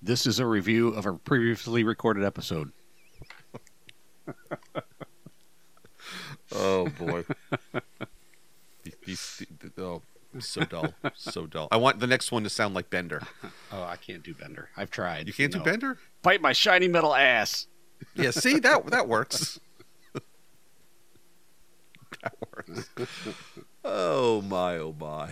This is a review of a previously recorded episode. Oh boy. These- oh, so dull, so dull. I want the next one to sound like Bender. Oh, I can't do Bender. I've tried. You can't No. do Bender? Bite my shiny metal ass. Yeah, see that that works. that works. Oh my, oh my.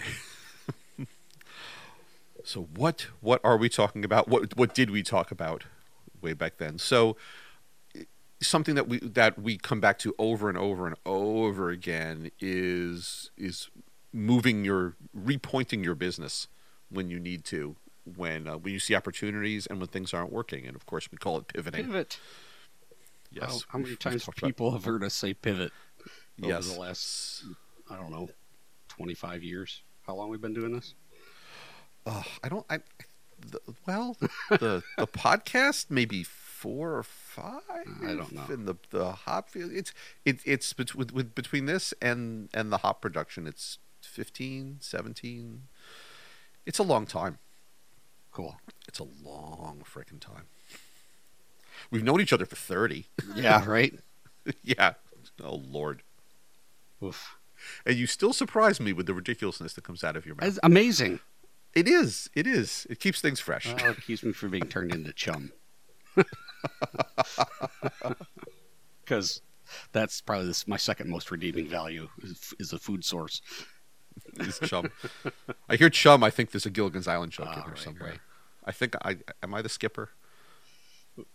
So what what are we talking about? What what did we talk about way back then? So something that we that we come back to over and over and over again is is moving your repointing your business when you need to when uh, when you see opportunities and when things aren't working and of course we call it pivoting Pivot. yes How, how many we've- we've times talked about- people have heard us say pivot over yes the last, I don't know, 25 years? How long we've been doing this? Uh, I don't. I the, well, the the podcast maybe four or five. I don't know. And the the hop field. It's it, it's between with between this and and the hop production. It's 15, 17. It's a long time. Cool. It's a long freaking time. We've known each other for thirty. Yeah, right? yeah. Oh Lord. Oof. And you still surprise me with the ridiculousness that comes out of your mouth. That's amazing. It is. It is. It keeps things fresh. Well, it keeps me from being turned into chum. Because that's probably this, my second most redeeming value is, is a food source. is chum. I hear chum. I think there's a Gilligan's Island joke in Ah, here right, somewhere. right. I think I am I the skipper.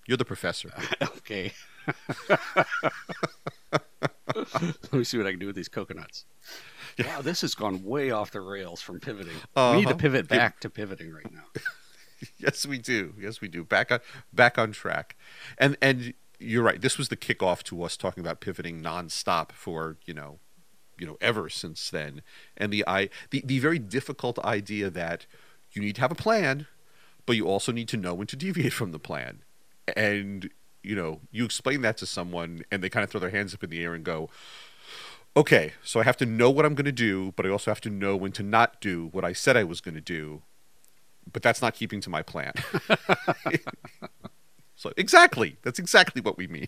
You're the professor. okay. Let me see what I can do with these coconuts. Wow, this has gone way off the rails from pivoting. We need to Uh-huh. pivot back to pivoting right now. yes, we do. Yes, we do. Back on back on track. And and you're right. This was the kickoff to us talking about pivoting nonstop for you know, you know, ever since then. And the i the the very difficult idea that you need to have a plan, but you also need to know when to deviate from the plan. And you know, you explain that to someone, and they kind of throw their hands up in the air and go, okay, so I have to know what I'm going to do, but I also have to know when to not do what I said I was going to do. But that's not keeping to my plan. so exactly, that's exactly what we mean.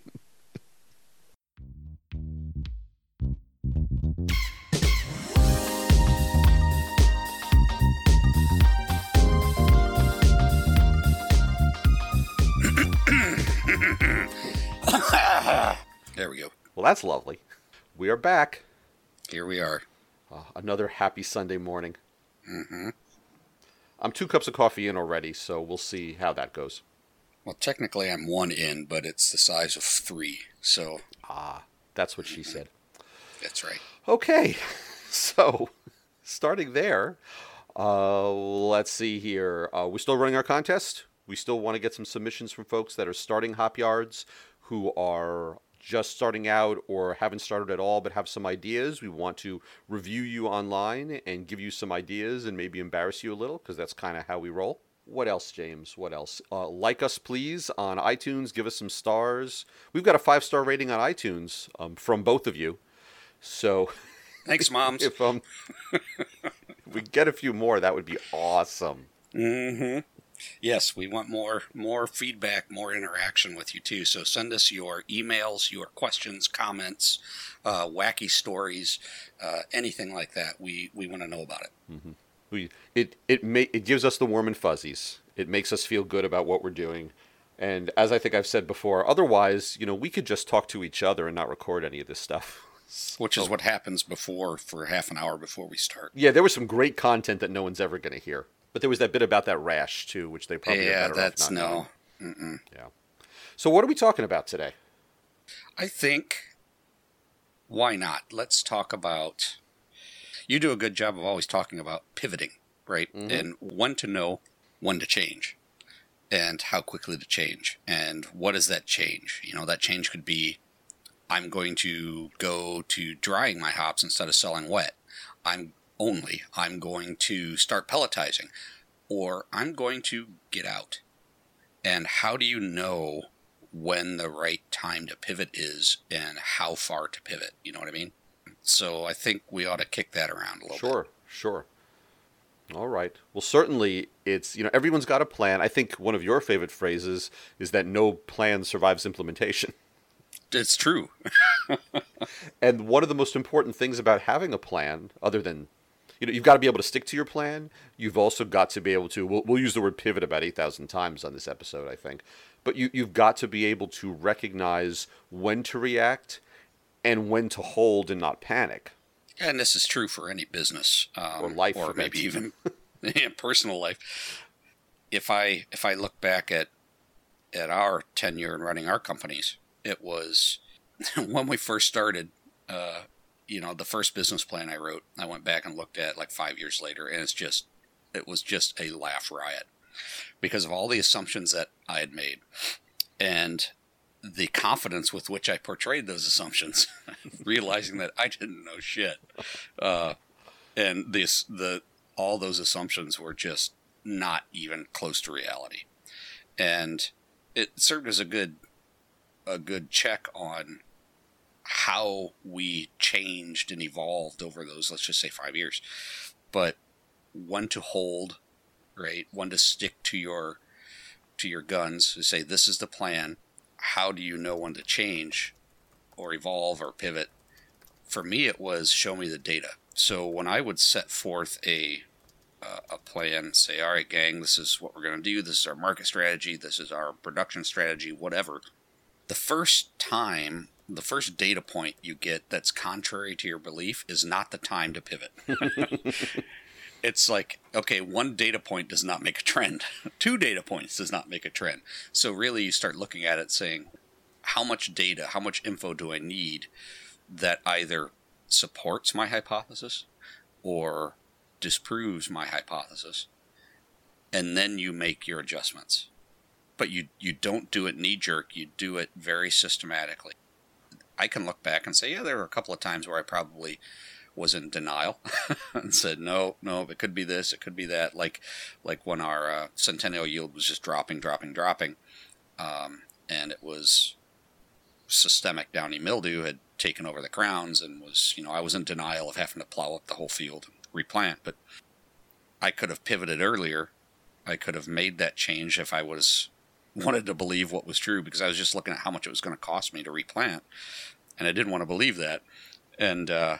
There we go. Well, that's lovely. We are back. Here we are. Uh, another happy Sunday morning. Mm-hmm. I'm two cups of coffee in already, so we'll see how that goes. Well, technically, I'm one in, but it's the size of three. So Ah, that's what she said. that's right. Okay, so starting there, uh, let's see here. Uh, we're still running our contest. We still want to get some submissions from folks that are starting hop yards, who are just starting out or haven't started at all but have some ideas. We want to review you online and give you some ideas and maybe embarrass you a little because that's kind of how we roll. What else, James? What else? Uh, like us, please, on iTunes. Give us some stars. We've got a five star rating on iTunes um, from both of you. So Thanks, moms. if um we get a few more, that would be awesome. mm-hmm. Yes, we want more more feedback, more interaction with you too. So send us your emails, your questions, comments, uh, wacky stories, uh, anything like that. We we want to know about it. We it it ma- it gives us the warm and fuzzies. It makes us feel good about what we're doing. And as I think I've said before, otherwise, you know, we could just talk to each other and not record any of this stuff. Which is what happens before for half an hour before we start. Yeah, there was some great content that no one's ever going to hear. But there was that bit about that rash too, which they probably yeah, better that's no. Mm-mm. Yeah. So what are we talking about today? I think why not? Let's talk about. You do a good job of always talking about pivoting, right? Mm-hmm. And when to know when to change, and how quickly to change, and what is that change? You know, that change could be I'm going to go to drying my hops instead of selling wet. I'm only I'm going to start pelletizing, or I'm going to get out. And how do you know when the right time to pivot is and how far to pivot. You know what I mean? So I think we ought to kick that around a little bit. Sure, sure. All right. Well, certainly it's, you know, everyone's got a plan. I think one of your favorite phrases is that no plan survives implementation. It's true. and one of the most important things about having a plan, other than, you know, you've got to be able to stick to your plan. You've also got to be able to, we'll, we'll use the word pivot about 8,000 times on this episode, I think. But you, you've got to be able to recognize when to react and when to hold and not panic. And this is true for any business um, or life, or maybe even personal life. If I if I look back at at our tenure in running our companies, it was when we first started. Uh, you know, the first business plan I wrote, I went back and looked at like five years later, and it's just it was just a laugh riot because of all the assumptions that I had made, and the confidence with which I portrayed those assumptions, realizing that I didn't know shit, uh, and this the all those assumptions were just not even close to reality, and it served as a good a good check on how we changed and evolved over those let's just say five years, but one to hold, right? One to stick to your to your guns to say this is the plan how do you know when to change or evolve or pivot? For me, it was show me the data. So when I would set forth a uh, a plan, say, all right, gang, this is what we're going to do. This is our market strategy. This is our production strategy. Whatever. The first time, the first data point you get that's contrary to your belief is not the time to pivot. it's like okay one data point does not make a trend. Two data points does not make a trend. So really you start looking at it saying how much data how much info do i need that either supports my hypothesis or disproves my hypothesis? And then you make your adjustments. But you you don't do it knee jerk you do it very systematically i can look back and say yeah there were a couple of times where i probably was in denial and said no no it could be this it could be that. Like like when our uh, centennial yield was just dropping dropping dropping um, and it was systemic downy mildew had taken over the crowns and was you know I was in denial of having to plow up the whole field and replant but I could have pivoted earlier. I could have made that change if I was wanted to believe what was true because I was just looking at how much it was going to cost me to replant and I didn't want to believe that and uh,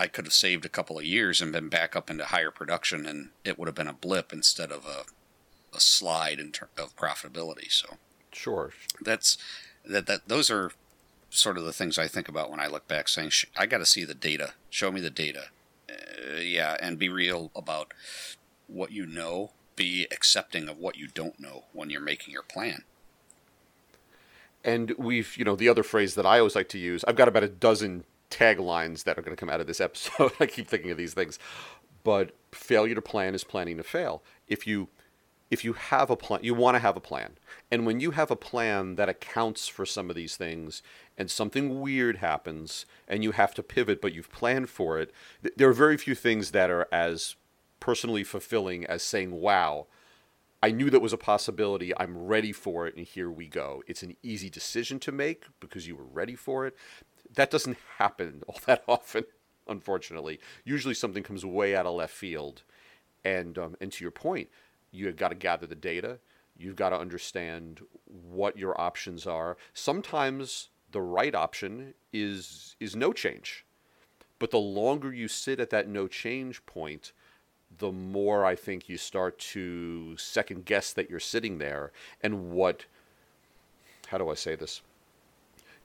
I could have saved a couple of years and been back up into higher production, and it would have been a blip instead of a, a slide in terms of profitability. So, sure, that's that. That those are sort of the things I think about when I look back, saying I got to see the data. Show me the data. Uh, yeah, and be real about what you know. Be accepting of what you don't know when you're making your plan. And we've, you know, the other phrase that I always like to use. I've got about a dozen taglines that are going to come out of this episode. I keep thinking of these things. But failure to plan is planning to fail. If you if you have a plan, you want to have a plan. And when you have a plan that accounts for some of these things and something weird happens and you have to pivot but you've planned for it, th- there are very few things that are as personally fulfilling as saying, "Wow, I knew that was a possibility. I'm ready for it, and here we go. It's an easy decision to make because you were ready for it that doesn't happen all that often, unfortunately. Usually something comes way out of left field. And, um, and to your point, you've got to gather the data. You've got to understand what your options are. Sometimes the right option is, is no change. But the longer you sit at that no change point, the more I think you start to second guess that you're sitting there and what, how do I say this?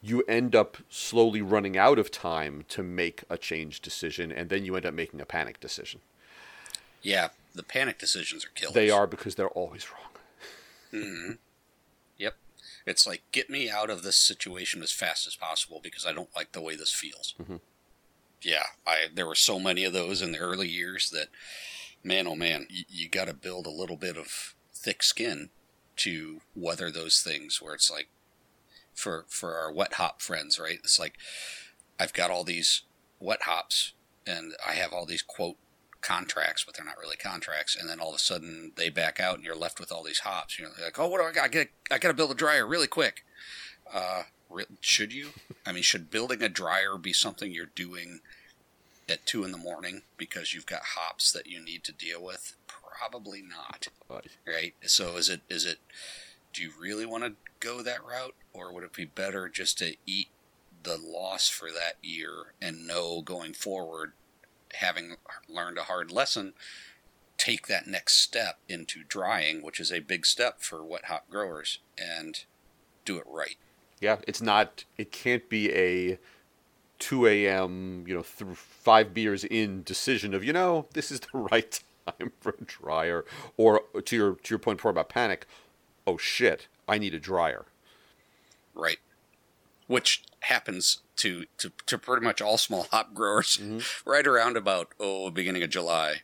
you end up slowly running out of time to make a change decision, and then you end up making a panic decision. Yeah, the panic decisions are killers. They are because they're always wrong. Mm-hmm. Yep. It's like, get me out of this situation as fast as possible because I don't like the way this feels. Mm-hmm. Yeah, I there were so many of those in the early years that, man, oh man, you, you got to build a little bit of thick skin to weather those things where it's like, for for our wet hop friends, right? It's like I've got all these wet hops and I have all these quote contracts, but they're not really contracts. And then all of a sudden they back out and you're left with all these hops. You're like, oh, what do I got? I got I got to build a dryer really quick. Uh, should you? I mean, should building a dryer be something you're doing at two in the morning because you've got hops that you need to deal with? Probably not. Right. So is it is it? Do you really want to go that route, or would it be better just to eat the loss for that year and know going forward, having learned a hard lesson, take that next step into drying, which is a big step for wet hop growers, and do it right. Yeah, it's not. It can't be a 2 a.m. you know through five beers in decision of you know this is the right time for a dryer, or to your to your point before about panic. Oh shit, I need a dryer. Right. Which happens to, to, to pretty much all small hop growers Mm-hmm. right around about, oh, beginning of July.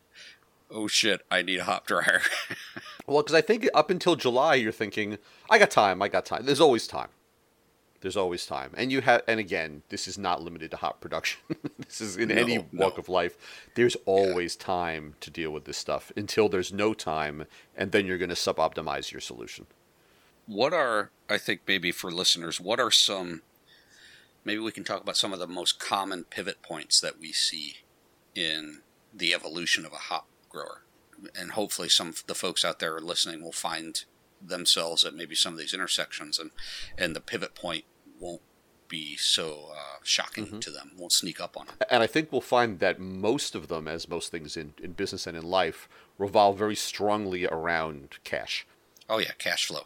Oh shit, I need a hop dryer. Well, because I think up until July, you're thinking, I got time, I got time. There's always time. There's always time, and you have, and again, this is not limited to hop production. this is in any No, walk no. of life. There's always time to deal with this stuff until there's no time, and then you're going to sub-optimize your solution. what are, I think maybe for listeners, what are some, maybe we can talk about some of the most common pivot points that we see in the evolution of a hop grower. And hopefully some of the folks out there listening will find themselves at maybe some of these intersections and, and the pivot point won't be so uh, shocking to them, won't sneak up on them. And I think we'll find that most of them, as most things in, in business and in life, revolve very strongly around cash. Oh yeah, cash flow.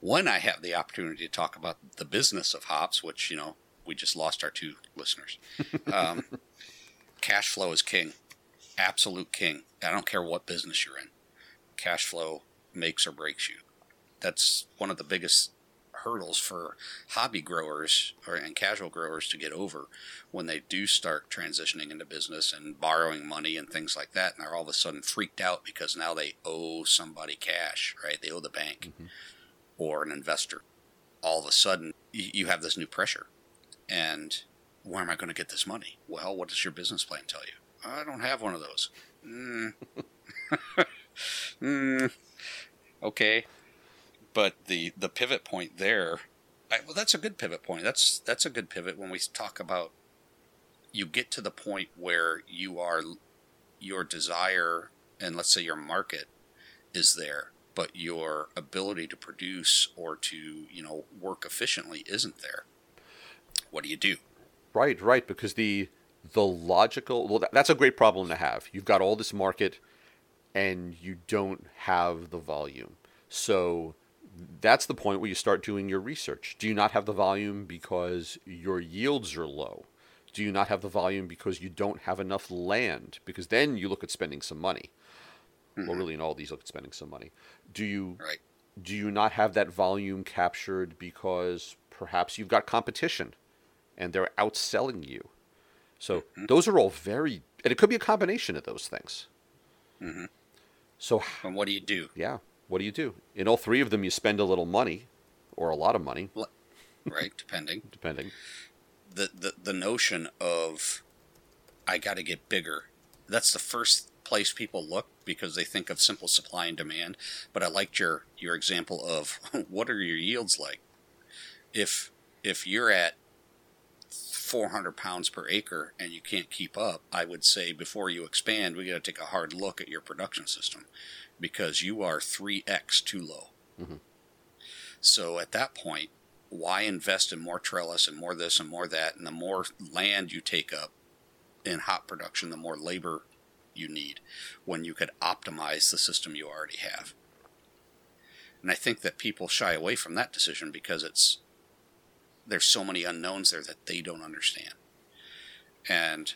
When I have the opportunity to talk about the business of hops, which you know we just lost our two listeners, um, cash flow is king, absolute king. I don't care what business you're in, cash flow makes or breaks you. That's one of the biggest hurdles for hobby growers or and casual growers to get over when they do start transitioning into business and borrowing money and things like that and they're all of a sudden freaked out because now they owe somebody cash right? They owe the bank or an investor. All of a sudden you have this new pressure. And where am i going to get this money? Well what does your business plan tell you? I don't have one of those. Mm. mm. Okay. But the the pivot point there I, well that's a good pivot point. That's that's a good pivot when we talk about you get to the point where you are your desire and let's say your market is there but your ability to produce or to you know work efficiently isn't there. What do you do? Right, right, because the the logical well that, that's a great problem to have. You've got all this market and you don't have the volume. So that's the point where you start doing your research. Do you not have the volume because your yields are low? Do you not have the volume because you don't have enough land? Because then you look at spending some money. Well, really, in all these, look at spending some money. Do you right do you not have that volume captured because perhaps you've got competition and they're outselling you? So those are all very, and it could be a combination of those things. Mhm. So and what do you do yeah, what do you do? In all three of them, you spend a little money, or a lot of money, right depending depending. the, the the notion of I got to get bigger. That's the first place people look because they think of simple supply and demand. But I liked your your example of what are your yields like. If if you're at 400 pounds per acre and you can't keep up, I would say before you expand, we got to take a hard look at your production system because you are 3x too low. Mhm. So at that point, why invest in more trellis and more this and more that? And the more land you take up in hop production, the more labor you need when you could optimize the system you already have. And I think that people shy away from that decision because it's there's so many unknowns there that they don't understand. And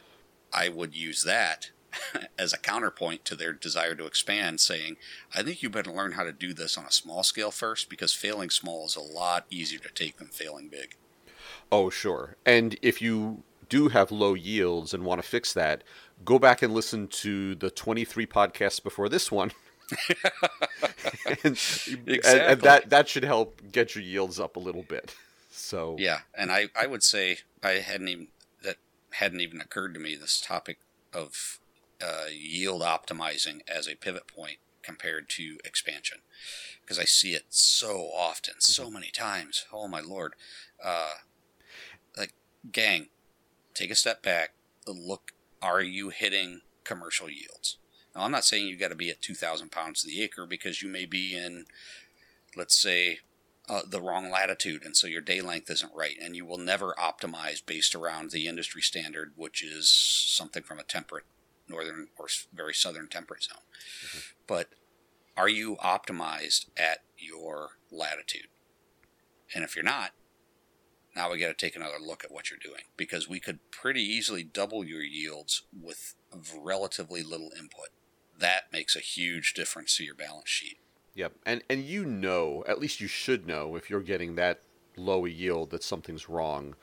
I would use that as a counterpoint to their desire to expand, saying, I think you better learn how to do this on a small scale first because failing small is a lot easier to take than failing big. Oh, sure. And if you do have low yields and want to fix that, go back and listen to the 23 podcasts before this one. and, and- and that that should help get your yields up a little bit. So Yeah, and I, I would say I hadn't even that hadn't even occurred to me this topic of uh, yield optimizing as a pivot point compared to expansion because I see it so often, so many times. Oh my lord! Uh, like, gang, take a step back, look are you hitting commercial yields? Now, I'm not saying you got to be at 2,000 pounds to the acre because you may be in, let's say, uh, the wrong latitude, and so your day length isn't right, and you will never optimize based around the industry standard, which is something from a temperate northern or very southern temperate zone. Mm-hmm. But are you optimized at your latitude? And if you're not, now we got to take another look at what you're doing because we could pretty easily double your yields with relatively little input. That makes a huge difference to your balance sheet. Yep. And and you know, at least you should know if you're getting that low a yield that something's wrong.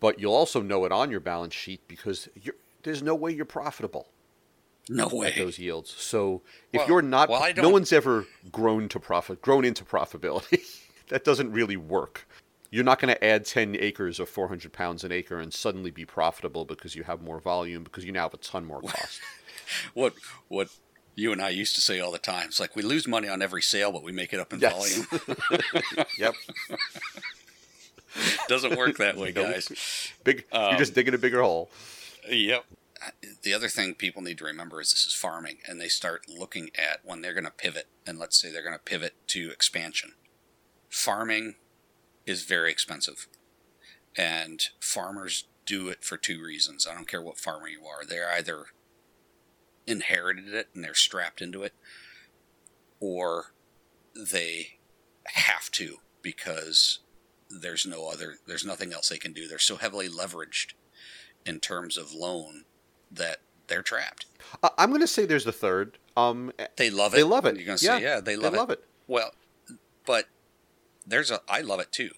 But you'll also know it on your balance sheet because there's no way you're profitable. No way. At those yields. So if well, you're not, well, no one's ever grown to profit, grown into profitability. that doesn't really work. You're not going to add 10 acres of 400 pounds an acre and suddenly be profitable because you have more volume because you now have a ton more cost. what what you and I used to say all the time. It's like we lose money on every sale, but we make it up in yes. volume. yep. Doesn't work that way, guys. Big. Um, you're just digging a bigger hole. Yep. The other thing people need to remember is this is farming, and they start looking at when they're going to pivot, and let's say they're going to pivot to expansion. Farming is very expensive, and farmers do it for two reasons. I don't care what farmer you are; they're either inherited it and they're strapped into it, or they have to because there's no other there's nothing else they can do. They're so heavily leveraged in terms of loan that they're trapped. Uh, I'm going to say there's the third. Um, they love it. They love it. You're going to say, yeah, they love, they love it. it. Well, but there's a. I love it too.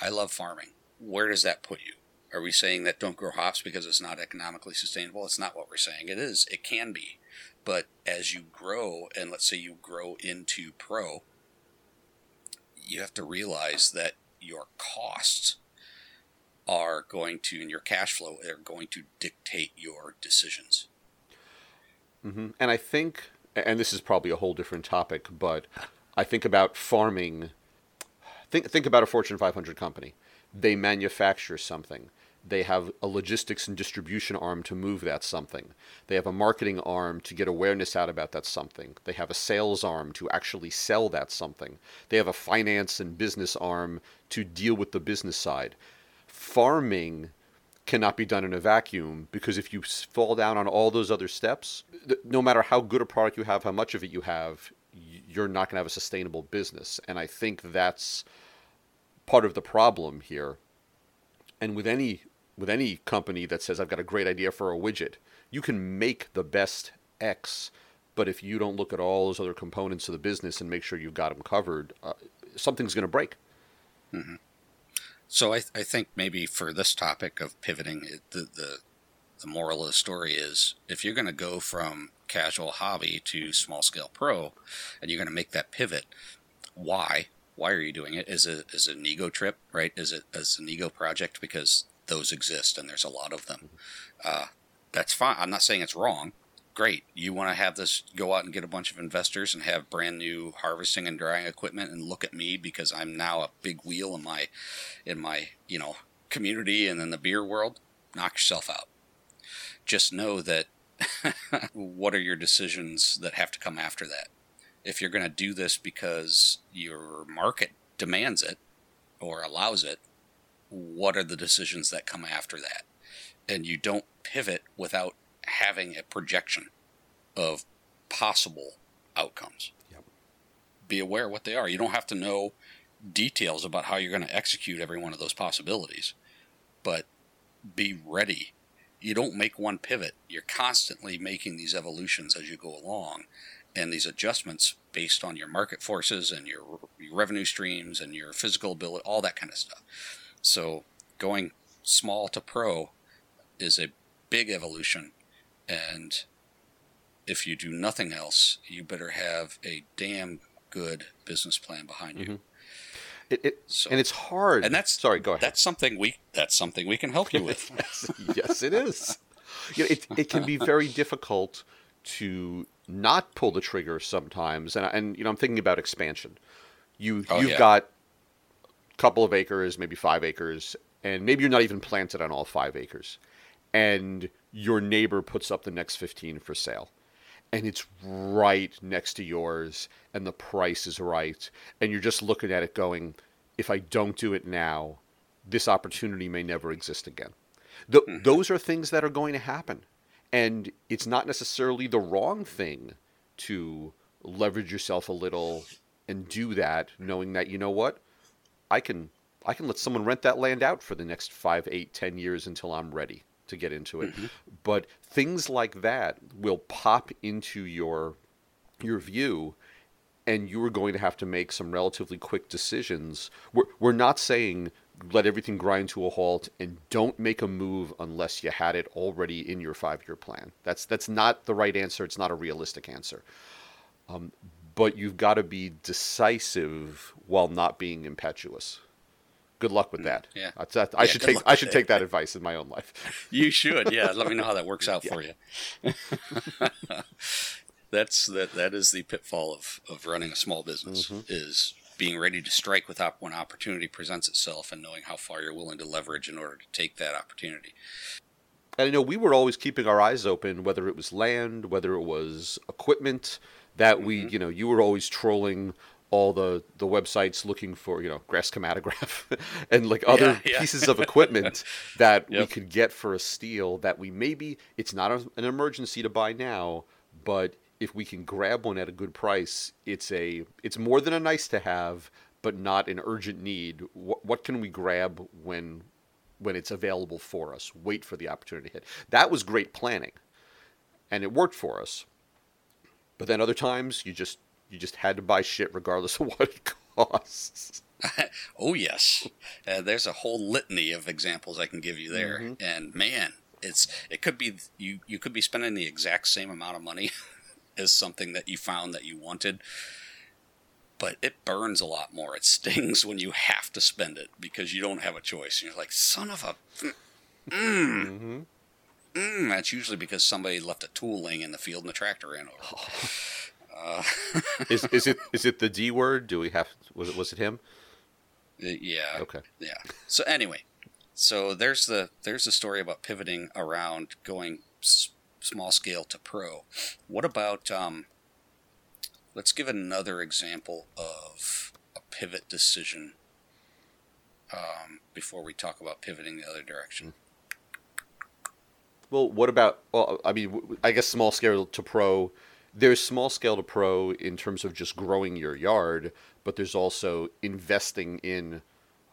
I love farming. Where does that put you? Are we saying that don't grow hops because it's not economically sustainable? It's not what we're saying. It is. It can be. But as you grow, and let's say you grow into pro, you have to realize that your costs are going to, and your cash flow are going to dictate your decisions. Mm-hmm. And I think, and this is probably a whole different topic, but I think about farming. Think think about a Fortune 500 company. They manufacture something. They have a logistics and distribution arm to move that something. They have a marketing arm to get awareness out about that something. They have a sales arm to actually sell that something. They have a finance and business arm to deal with the business side. Farming cannot be done in a vacuum because if you fall down on all those other steps, no matter how good a product you have, how much of it you have, you're not going to have a sustainable business. And I think that's part of the problem here. And with any with any company that says I've got a great idea for a widget. You can make the best X, but if you don't look at all those other components of the business and make sure you've got them covered, uh, something's going to break. Mm-hmm. So I, th- I think maybe for this topic of pivoting, the, the the moral of the story is if you're going to go from casual hobby to small scale pro, and you're going to make that pivot, why? Why are you doing it? Is it is it an ego trip, right? Is it as an ego project because those exist, and there's a lot of them. Uh, that's fine. I'm not saying it's wrong. Great. You want to have this go out and get a bunch of investors and have brand new harvesting and drying equipment and look at me because I'm now a big wheel in my in my, you know, community and in the beer world. Knock yourself out. Just know that what are your decisions that have to come after that? If you're going to do this because your market demands it or allows it, what are the decisions that come after that? And you don't pivot without having a projection of possible outcomes. Yep. Be aware what they are. You don't have to know details about how you're going to execute every one of those possibilities, but be ready. You don't make one pivot. You're constantly making these evolutions as you go along and these adjustments based on your market forces and your, your revenue streams and your physical ability, all that kind of stuff. So going small to pro is a big evolution. And if you do nothing else, you better have a damn good business plan behind you. Mm-hmm. It, it so, and it's hard. And that's sorry. Go ahead. That's something we that's something we can help you with. yes, yes, it is. You know, it it can be very difficult to not pull the trigger sometimes, and and you know I'm thinking about expansion. You oh, you've yeah. got a couple of acres, maybe five acres, and maybe you're not even planted on all five acres. And your neighbor puts up the next 15 for sale and it's right next to yours and the price is right and you're just looking at it going if i don't do it now this opportunity may never exist again Th- mm-hmm. those are things that are going to happen and it's not necessarily the wrong thing to leverage yourself a little and do that knowing that you know what i can i can let someone rent that land out for the next five eight ten years until i'm ready to get into it. Mm-hmm. But things like that will pop into your your view and you are going to have to make some relatively quick decisions. We're, we're not saying let everything grind to a halt and don't make a move unless you had it already in your five year plan. That's that's not the right answer. It's not a realistic answer. Um, but you've got to be decisive while not being impetuous good luck with mm, that. Yeah, I, I, I yeah, should take I should take that advice in my own life. You should, yeah. Let me know how that works out yeah. for you. That's that. That is the pitfall of of running a small business mm-hmm. is being ready to strike with op- when opportunity presents itself and knowing how far you're willing to leverage in order to take that opportunity. And I know we were always keeping our eyes open, whether it was land, whether it was equipment. That we, mm-hmm. you know, you were always trolling all the the websites looking for you know gas chromatograph and like other yeah, yeah. pieces of equipment that yep. we could get for a steal that we maybe it's not a, an emergency to buy now but if we can grab one at a good price it's a it's more than a nice to have but not an urgent need. What, what can we grab when when it's available for us? Wait for the opportunity to hit. That was great planning and it worked for us. But then other times you just you just had to buy shit regardless of what it costs. oh yes, uh, there's a whole litany of examples I can give you there, mm-hmm. and man, it's it could be you you could be spending the exact same amount of money as something that you found that you wanted, but it burns a lot more. It stings when you have to spend it because you don't have a choice. You're like, son of a. Mm, mm. Mm, that's usually because somebody left a tool laying in the field and the tractor ran over. Oh. Uh, is is it is it the D word? Do we have was it was it him? Uh, yeah. Okay. Yeah. So anyway, so there's the there's the story about pivoting around going s- small scale to pro. What about um? Let's give another example of a pivot decision. Um, before we talk about pivoting the other direction. Well, what about? Well, I mean, I guess small scale to pro there's small scale to pro in terms of just growing your yard, but there's also investing in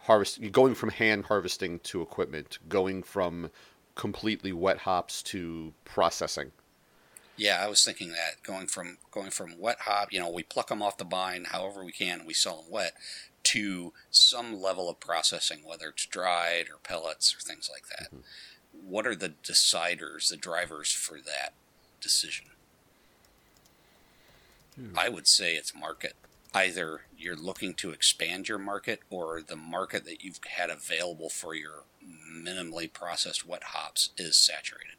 harvest, going from hand harvesting to equipment, going from completely wet hops to processing. Yeah, I was thinking that going from going from wet hop, you know, we pluck them off the vine however we can, we sell them wet, to some level of processing, whether it's dried or pellets or things like that. Mm-hmm. What are the deciders, the drivers for that decision? Hmm. I would say it's market. Either you're looking to expand your market or the market that you've had available for your minimally processed wet hops is saturated.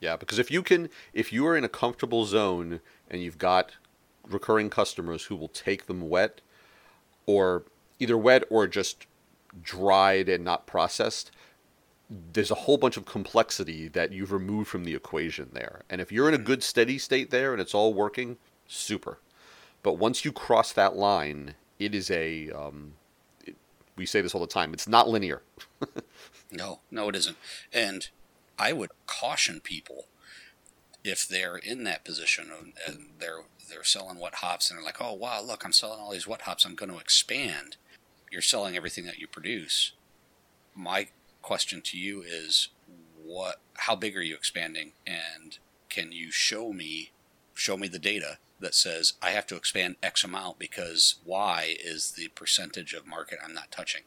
Yeah, because if you can, if you are in a comfortable zone and you've got recurring customers who will take them wet, or either wet or just dried and not processed, there's a whole bunch of complexity that you've removed from the equation there. And if you're in a good steady state there and it's all working, super. But once you cross that line, it is a. Um, we say this all the time. It's not linear. no, no, it isn't. And I would caution people if they're in that position and they're they're selling wet hops and they're like, oh wow, look, I'm selling all these wet hops. I'm going to expand. You're selling everything that you produce. My question to you is, what? How big are you expanding? And can you show me show me the data that says I have to expand X amount because Y is the percentage of market I'm not touching.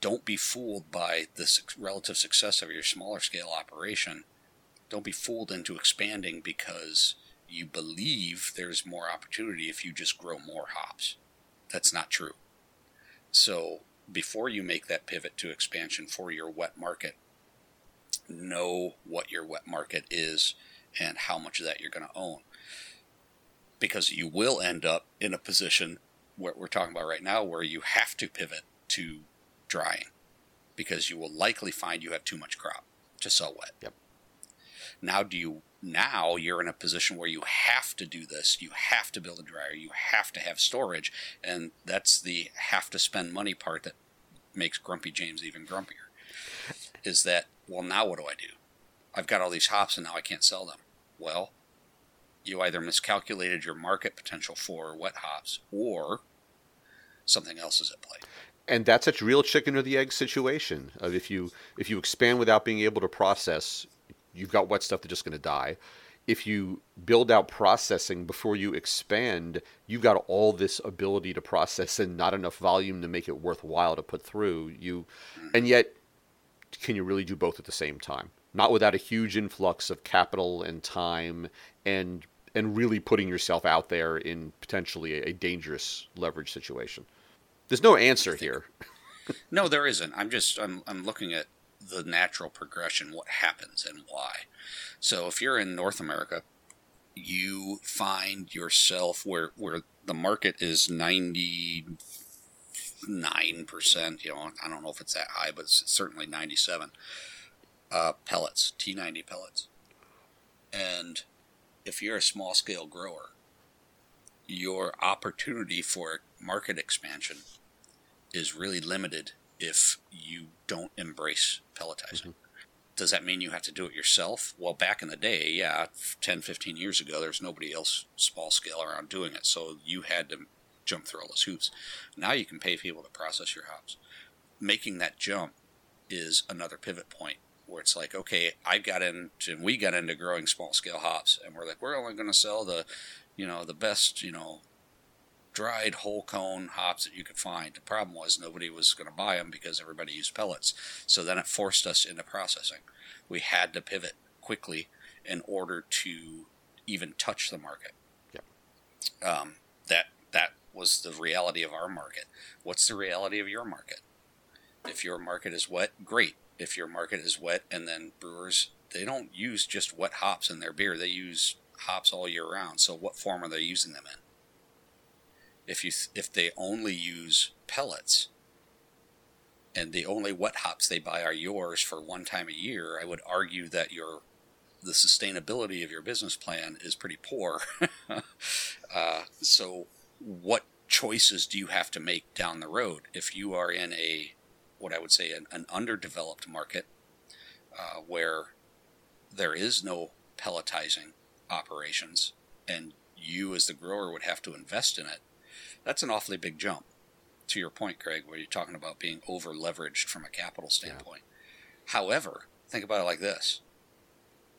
Don't be fooled by the relative success of your smaller scale operation. Don't be fooled into expanding because you believe there's more opportunity if you just grow more hops. That's not true. So, before you make that pivot to expansion for your wet market, know what your wet market is and how much of that you're going to own because you will end up in a position where we're talking about right now where you have to pivot to drying because you will likely find you have too much crop to sell wet. Yep. Now, do you now you're in a position where you have to do this. You have to build a dryer. You have to have storage, and that's the have to spend money part that makes Grumpy James even grumpier. Is that well? Now what do I do? I've got all these hops, and now I can't sell them. Well, you either miscalculated your market potential for wet hops, or something else is at play. And that's a real chicken or the egg situation of if you if you expand without being able to process you've got wet stuff that's just going to die. If you build out processing before you expand you've got all this ability to process and not enough volume to make it worthwhile to put through. You and mm. yet can you really do both at the same time? Not without a huge influx of capital and time and and really putting yourself out there in potentially a, dangerous leverage situation there's no answer here. no, there isn't. I'm just I'm I'm looking at the natural progression, what happens and why. So if you're in North America, you find yourself where where the market is ninety nine percent. You know, I don't know if it's that high, but it's certainly ninety seven. Uh, pellets, T ninety pellets, and if you're a small scale grower, your opportunity for market expansion is really limited if you don't embrace pelletizing. Mm-hmm. Does that mean you have to do it yourself? Well, back in the day, yeah, 10, 15 years ago, there's nobody else small scale around doing it. So you had to jump through all those hoops. Now you can pay people to process your hops. Making that jump is another pivot point where it's like, okay, I got into, we got into growing small scale hops, and we're like, we're only going to sell the, you know, the best, you know, dried whole cone hops that you could find. The problem was nobody was going to buy them because everybody used pellets. So then it forced us into processing. We had to pivot quickly in order to even touch the market. Yeah. Um, that that was the reality of our market. What's the reality of your market? If your market is wet, great. If your market is wet, and then brewers they don't use just wet hops in their beer. They use hops all year round. So what form are they using them in? if you if they only use pellets and the only wet hops they buy are yours for one time a year, I would argue that your the sustainability of your business plan is pretty poor. uh, so, what choices do you have to make down the road if you are in a what I would say an, an underdeveloped market uh, where there is no pelletizing operations and you as the grower would have to invest in it that's an awfully big jump. To your point, Craig, where you're talking about being over leveraged from a capital standpoint. Yeah. However, think about it like this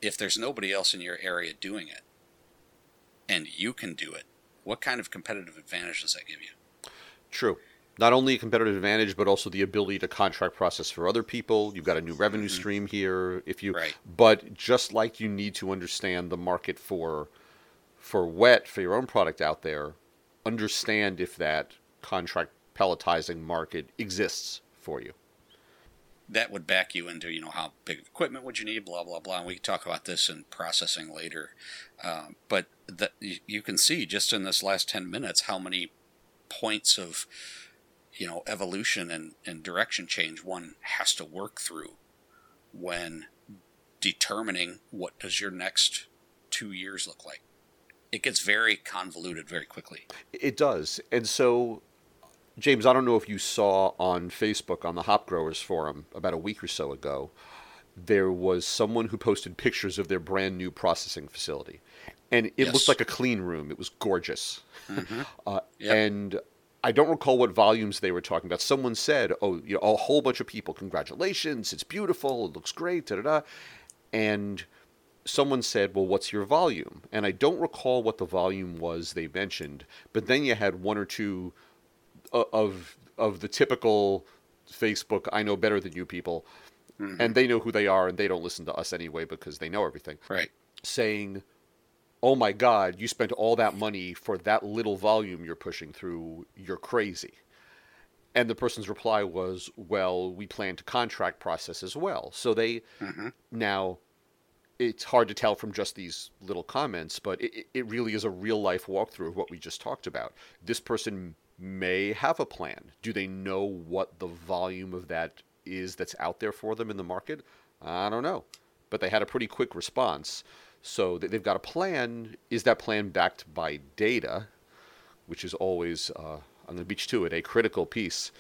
if there's nobody else in your area doing it and you can do it, what kind of competitive advantage does that give you? True. Not only a competitive advantage, but also the ability to contract process for other people. You've got a new revenue mm-hmm. stream here. If you, right. but just like you need to understand the market for, for wet for your own product out there, understand if that contract pelletizing market exists for you. That would back you into, you know, how big equipment would you need, blah blah blah. And we can talk about this in processing later. Um, but that you can see just in this last ten minutes how many points of, you know, evolution and, and direction change one has to work through when determining what does your next two years look like it gets very convoluted very quickly. It does. And so, James, I don't know if you saw on Facebook on the Hop Growers Forum about a week or so ago, there was someone who posted pictures of their brand new processing facility. And it yes. looked like a clean room. It was gorgeous. Mm-hmm. uh, yep. And I don't recall what volumes they were talking about. Someone said, "Oh, you know, a whole bunch of people, congratulations! It's beautiful. It looks great." Da da da. And someone said, Well, what's your volume? And I don't recall what the volume was they mentioned, but then you had one or two of of the typical Facebook, I know better than you people, mm-hmm. and they know who they are and they don't listen to us anyway because they know everything. Right. Saying, Oh my God, you spent all that money for that little volume you're pushing through. You're crazy. And the person's reply was, Well, we plan to contract process as well. So they mm-hmm. now it's hard to tell from just these little comments, but it, it really is a real life walkthrough of what we just talked about. This person may have a plan. Do they know what the volume of that is that's out there for them in the market? I don't know. but they had a pretty quick response. So they've got a plan. Is that plan backed by data, which is always, uh, I'm going to to it, a critical piece.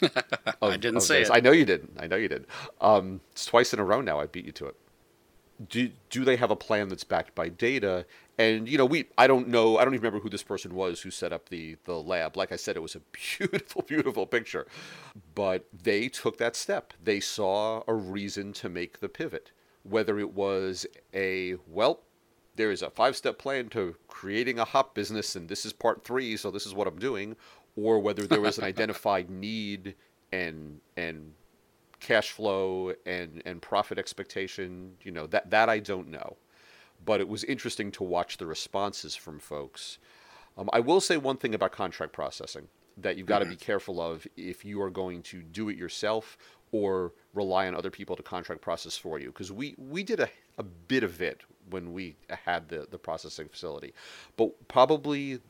Of, I didn't say this. it. I know you didn't. I know you did. Um, it's twice in a row now. I beat you to it. Do do they have a plan that's backed by data? And you know, we I don't know. I don't even remember who this person was who set up the the lab. Like I said, it was a beautiful, beautiful picture. But they took that step. They saw a reason to make the pivot whether it was a, well, there is a five step plan to creating a hop business, and this is part three, so this is what I'm doing, or whether there was an identified need and, and, cash flow and and profit expectation you know that that I don't know. But it was interesting to watch the responses from folks. Um, I will say one thing about contract processing that you've got to be careful of if you are going to do it yourself or rely on other people to contract process for you. Because we we did a, a bit of it when we had the the processing facility. But probably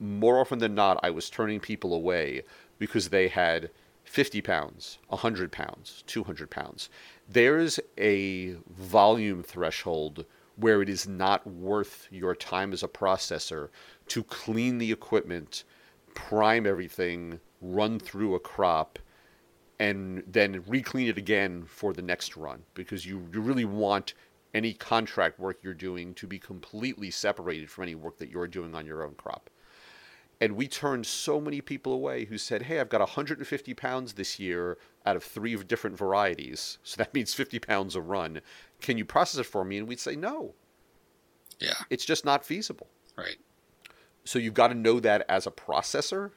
more often than not i was turning people away because they had 50 pounds 100 pounds 200 pounds. There's a volume threshold where it is not worth your time as a processor to clean the equipment prime everything run through a crop and then re-clean it again for the next run because you, you really want any contract work you're doing to be completely separated from any work that you're doing on your own crop. And we turned so many people away who said, Hey, I've got 150 pounds this year out of three different varieties. So that means 50 pounds a run. Can you process it for me? And we'd say, No. Yeah. It's just not feasible. Right. So you've got to know that as a processor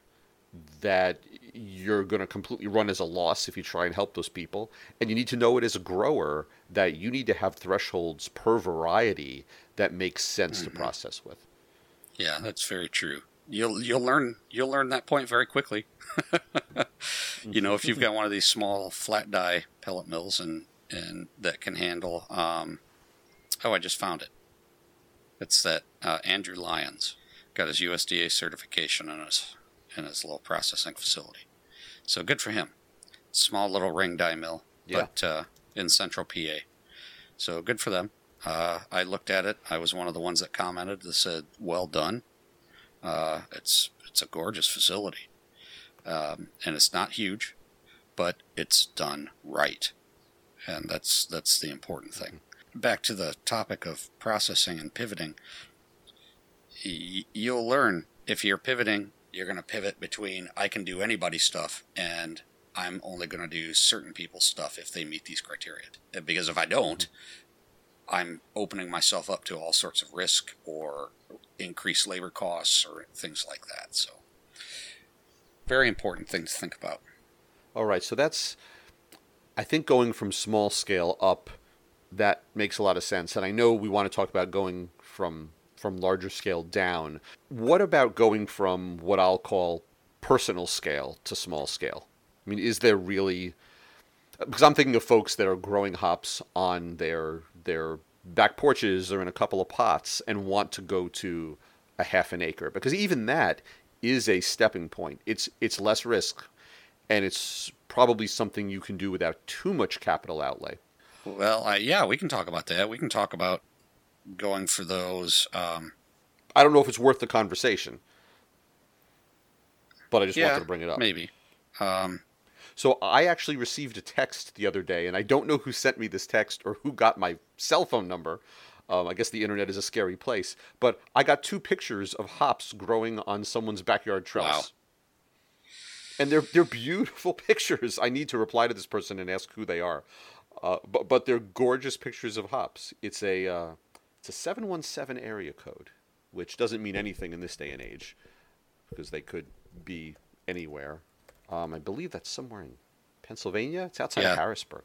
that you're going to completely run as a loss if you try and help those people. And you need to know it as a grower that you need to have thresholds per variety that makes sense mm-hmm. to process with. Yeah, that's very true. You'll you'll learn you'll learn that point very quickly. you know, if you've got one of these small flat die pellet mills and and that can handle um, oh, I just found it. It's that uh, Andrew Lyons got his USDA certification in his in his little processing facility. So good for him. Small little ring die mill, yeah. but uh, in central PA. So good for them. Uh, I looked at it. I was one of the ones that commented that said, "Well done." Uh, it's it's a gorgeous facility, um, and it's not huge, but it's done right, and that's that's the important thing. Back to the topic of processing and pivoting. Y- you'll learn if you're pivoting you're going to pivot between I can do anybody's stuff and I'm only going to do certain people's stuff if they meet these criteria. Because if I don't, I'm opening myself up to all sorts of risk or increased labor costs or things like that. So, very important thing to think about. All right. So, that's, I think, going from small scale up, that makes a lot of sense. And I know we want to talk about going from from larger scale down. What about going from what I'll call personal scale to small scale? I mean, is there really because I'm thinking of folks that are growing hops on their their back porches or in a couple of pots and want to go to a half an acre because even that is a stepping point. It's it's less risk and it's probably something you can do without too much capital outlay. Well, uh, yeah, we can talk about that. We can talk about going for those. Um, I don't know if it's worth the conversation, but I just yeah, wanted to bring it up. Maybe. Um, so I actually received a text the other day, and I don't know who sent me this text or who got my cell phone number. Um, I guess the internet is a scary place, but I got two pictures of hops growing on someone's backyard trellis. Wow. And they're they're beautiful pictures. I need to reply to this person and ask who they are. Uh, but but they're gorgeous pictures of hops. It's a uh, it's a 717 area code, which doesn't mean anything in this day and age because they could be anywhere. Um, I believe that's somewhere in Pennsylvania. It's outside yeah. of Harrisburg.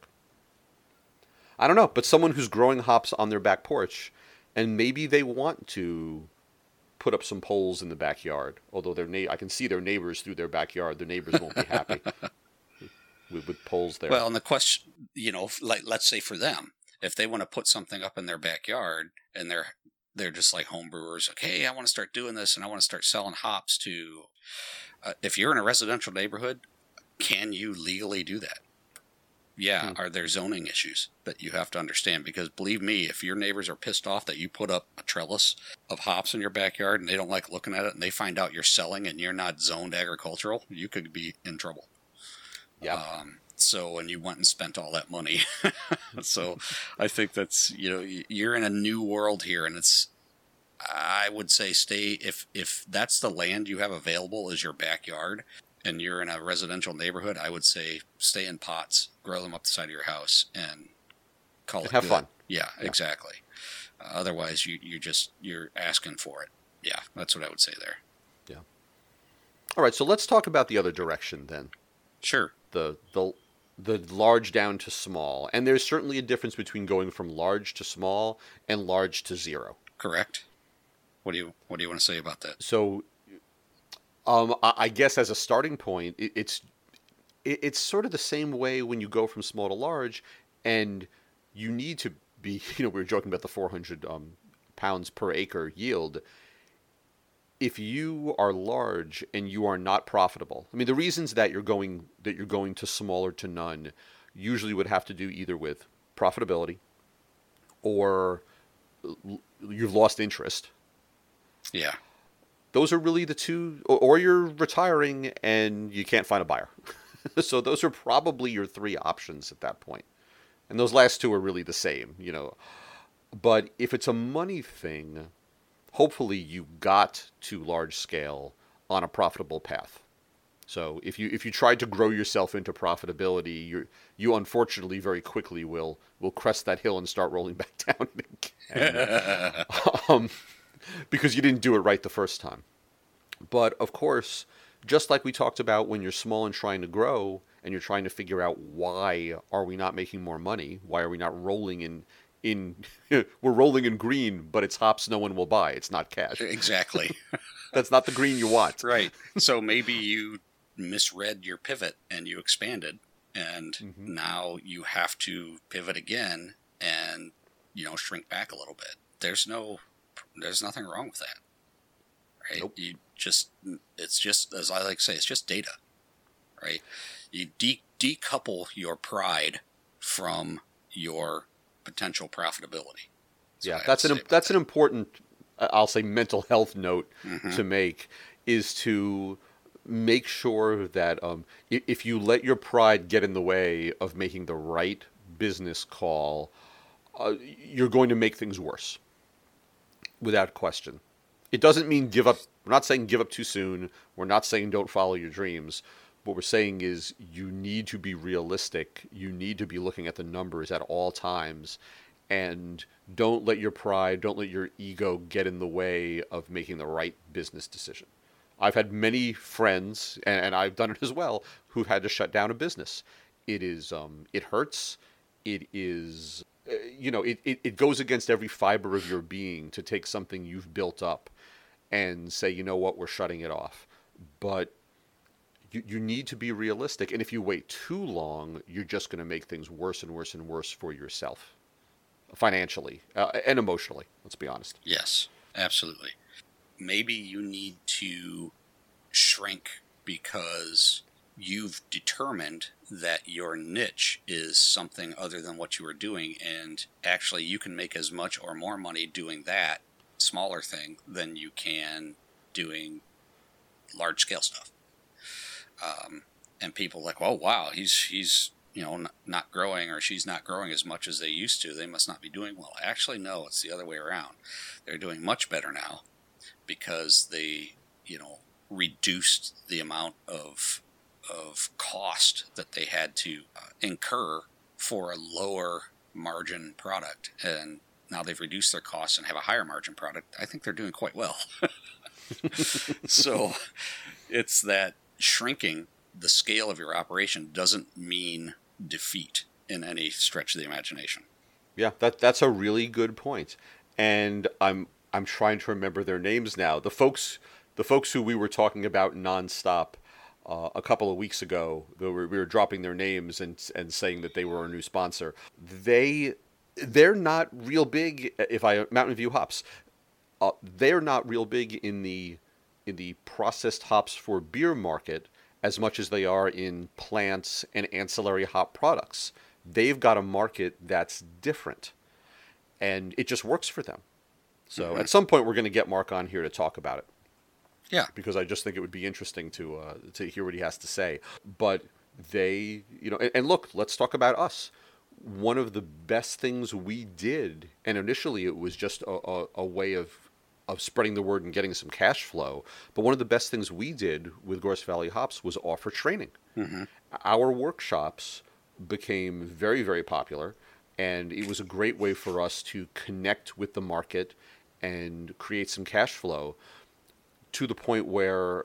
I don't know, but someone who's growing hops on their back porch, and maybe they want to put up some poles in the backyard. Although their na- I can see their neighbors through their backyard. Their neighbors won't be happy with, with poles there. Well, and the question, you know, like let's say for them, if they want to put something up in their backyard and they're they're just like home brewers, like, hey, I want to start doing this and I want to start selling hops to. Uh, if you're in a residential neighborhood, can you legally do that? yeah, hmm. are there zoning issues that you have to understand? Because believe me, if your neighbors are pissed off that you put up a trellis of hops in your backyard and they don't like looking at it and they find out you're selling and you're not zoned agricultural, you could be in trouble. Yeah. Um, so, and you went and spent all that money. so, I think that's, you know, you're in a new world here and it's, I would say stay if if that's the land you have available is your backyard and you're in a residential neighborhood, I would say stay in pots, grow them up the side of your house, and call and it have good. fun. Yeah, yeah. exactly. Uh, otherwise, you you just you're asking for it. Yeah, that's what I would say there. Yeah. All right, so let's talk about the other direction then. Sure. The the the large down to small, and there's certainly a difference between going from large to small and large to zero. Correct. What do you What do you want to say about that? So um, I guess as a starting point, it, it's it, it's sort of the same way when you go from small to large, and you need to be. You know, we were joking about the 400 um, pounds per acre yield. If you are large and you are not profitable, I mean, the reasons that you're going that you're going to smaller to none usually would have to do either with profitability or you've lost interest. Yeah. Those are really the two or you're retiring and you can't find a buyer. So those are probably your three options at that point. And those last two are really the same you know. But if it's a money thing hopefully you got to large scale on a profitable path so if you if you tried to grow yourself into profitability you you unfortunately very quickly will will crest that hill and start rolling back down again um, because you didn't do it right the first time. But of course, just like we talked about when you're small and trying to grow and you're trying to figure out why are we not making more money? Why are we not rolling in in we're rolling in green, but it's hops no one will buy. It's not cash. Exactly. That's not the green you want. Right. So maybe you misread your pivot and you expanded and mm-hmm. now you have to pivot again and you know shrink back a little bit. There's no there's nothing wrong with that. Right? Nope. You just it's just as I like to say, it's just data. Right? You de- decouple your pride from your potential profitability. That's yeah, that's an that's that. an important uh, I'll say mental health note mm-hmm. to make is to make sure that um, if you let your pride get in the way of making the right business call, uh, you're going to make things worse without question. It doesn't mean give up. We're not saying give up too soon. We're not saying don't follow your dreams. What we're saying is you need to be realistic. You need to be looking at the numbers at all times. And don't let your pride, don't let your ego get in the way of making the right business decision. I've had many friends, and, I've done it as well, who've had to shut down a business. It is, um, it hurts. It is uh, you know, it, it, it goes against every fiber of your being to take something you've built up and say, you know what, we're shutting it off. But you, you need to be realistic. And if you wait too long, you're just going to make things worse and worse and worse for yourself, financially uh, and emotionally, let's be honest. Yes, absolutely. Maybe you need to shrink because you've determined that your niche is something other than what you were doing, and actually you can make as much or more money doing that smaller thing than you can doing large scale stuff. Um, and people like, oh wow, he's he's you know not growing or she's not growing as much as they used to. They must not be doing well. Actually, no, it's the other way around. They're doing much better now because they you know reduced the amount of of cost that they had to uh, incur for a lower margin product. And now they've reduced their costs and have a higher margin product. I think they're doing quite well. so it's that shrinking the scale of your operation doesn't mean defeat in any stretch of the imagination. Yeah, that that's a really good point. And I'm I'm trying to remember their names now. The folks the folks who we were talking about nonstop uh, a couple of weeks ago. We were, we were dropping their names and and saying that they were a new sponsor. They they're not real big. If I Mountain View hops, uh, they're not real big in the in the processed hops for beer market as much as they are in plants and ancillary hop products. They've got a market that's different, and it just works for them. So Mm-hmm. at some point, we're going to get Mark on here to talk about it Yeah. because I just think it would be interesting to uh, to hear what he has to say. But they, you know, and, and look, let's talk about us. One of the best things we did, and initially it was just a, a, a way of of spreading the word and getting some cash flow. But one of the best things we did with Gorst Valley Hops was offer training. Mm-hmm. Our workshops became very, very popular, and it was a great way for us to connect with the market and create some cash flow to the point where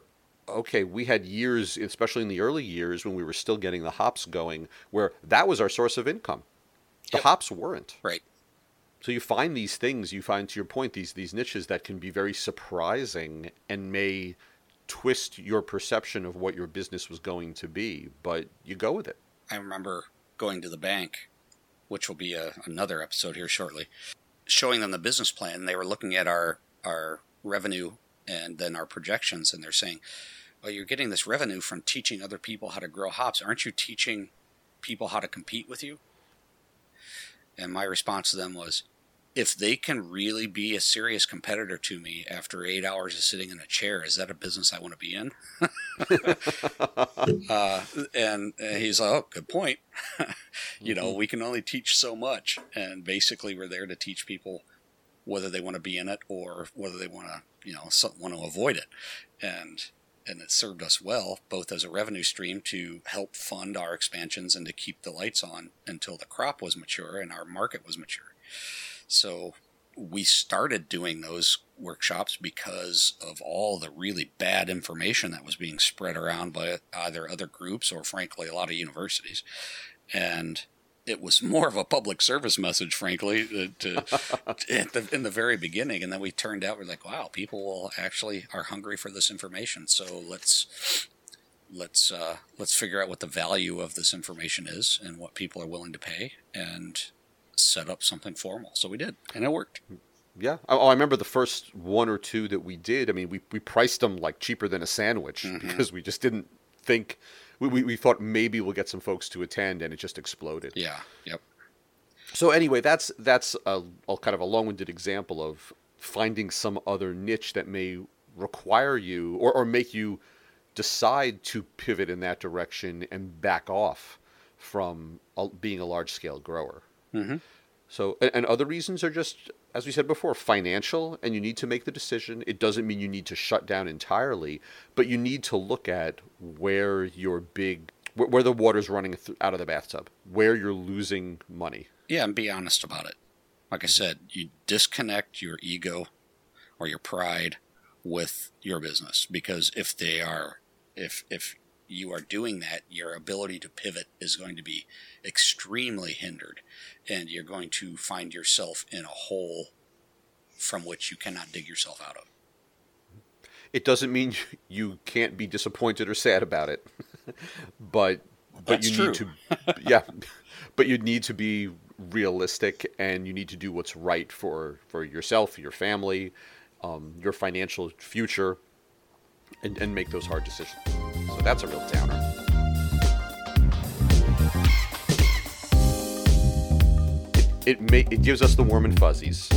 okay we had years especially in the early years when we were still getting the hops going where that was our source of income the Yep. hops weren't Right. So you find these things you find to your point these these niches that can be very surprising and may twist your perception of what your business was going to be but you go with it I remember going to the bank, which will be a, another episode here shortly, showing them the business plan. They were looking at our our revenue and then our projections, and they're saying, "Well, you're getting this revenue from teaching other people how to grow hops. Aren't you teaching people how to compete with you?" And my response to them was, "If they can really be a serious competitor to me after eight hours of sitting in a chair, is that a business I want to be in?" uh, and, and he's like, "Oh, good point. you know, we can only teach so much, and basically, we're there to teach people whether they want to be in it or whether they want to, you know, want to avoid it." And and it served us well, both as a revenue stream to help fund our expansions and to keep the lights on until the crop was mature and our market was mature. So we started doing those workshops because of all the really bad information that was being spread around by either other groups or, frankly, a lot of universities. And it was more of a public service message, frankly, uh, to, at the, in the very beginning. And then we turned out, we're like, wow, people actually are hungry for this information. So let's let's uh, let's figure out what the value of this information is and what people are willing to pay, and set up something formal. So we did, and it worked. Yeah. Oh, I remember the first one or two that we did. I mean, we, we priced them like cheaper than a sandwich because we just didn't think, we, we, we thought maybe we'll get some folks to attend and it just exploded. Yeah. Yep. So anyway, that's that's a, a kind of a long-winded example of finding some other niche that may require you or, or make you decide to pivot in that direction and back off from being a large-scale grower. Mhm. So, and, and other reasons are just, as we said before, financial, and you need to make the decision. It doesn't mean you need to shut down entirely, but you need to look at where your big, where, where the water's running th- out of the bathtub, where you're losing money. Yeah, and be honest about it. Like I said, you disconnect your ego or your pride with your business because if they are, if if you are doing that, your ability to pivot is going to be extremely hindered, and you're going to find yourself in a hole from which you cannot dig yourself out of. It doesn't mean you can't be disappointed or sad about it, but but That's you need to, yeah, but you need to be realistic and you need to do what's right for for yourself, your family, um, your financial future, and, and make those hard decisions. So that's a real downer. It, it, may, it gives us the warm and fuzzies.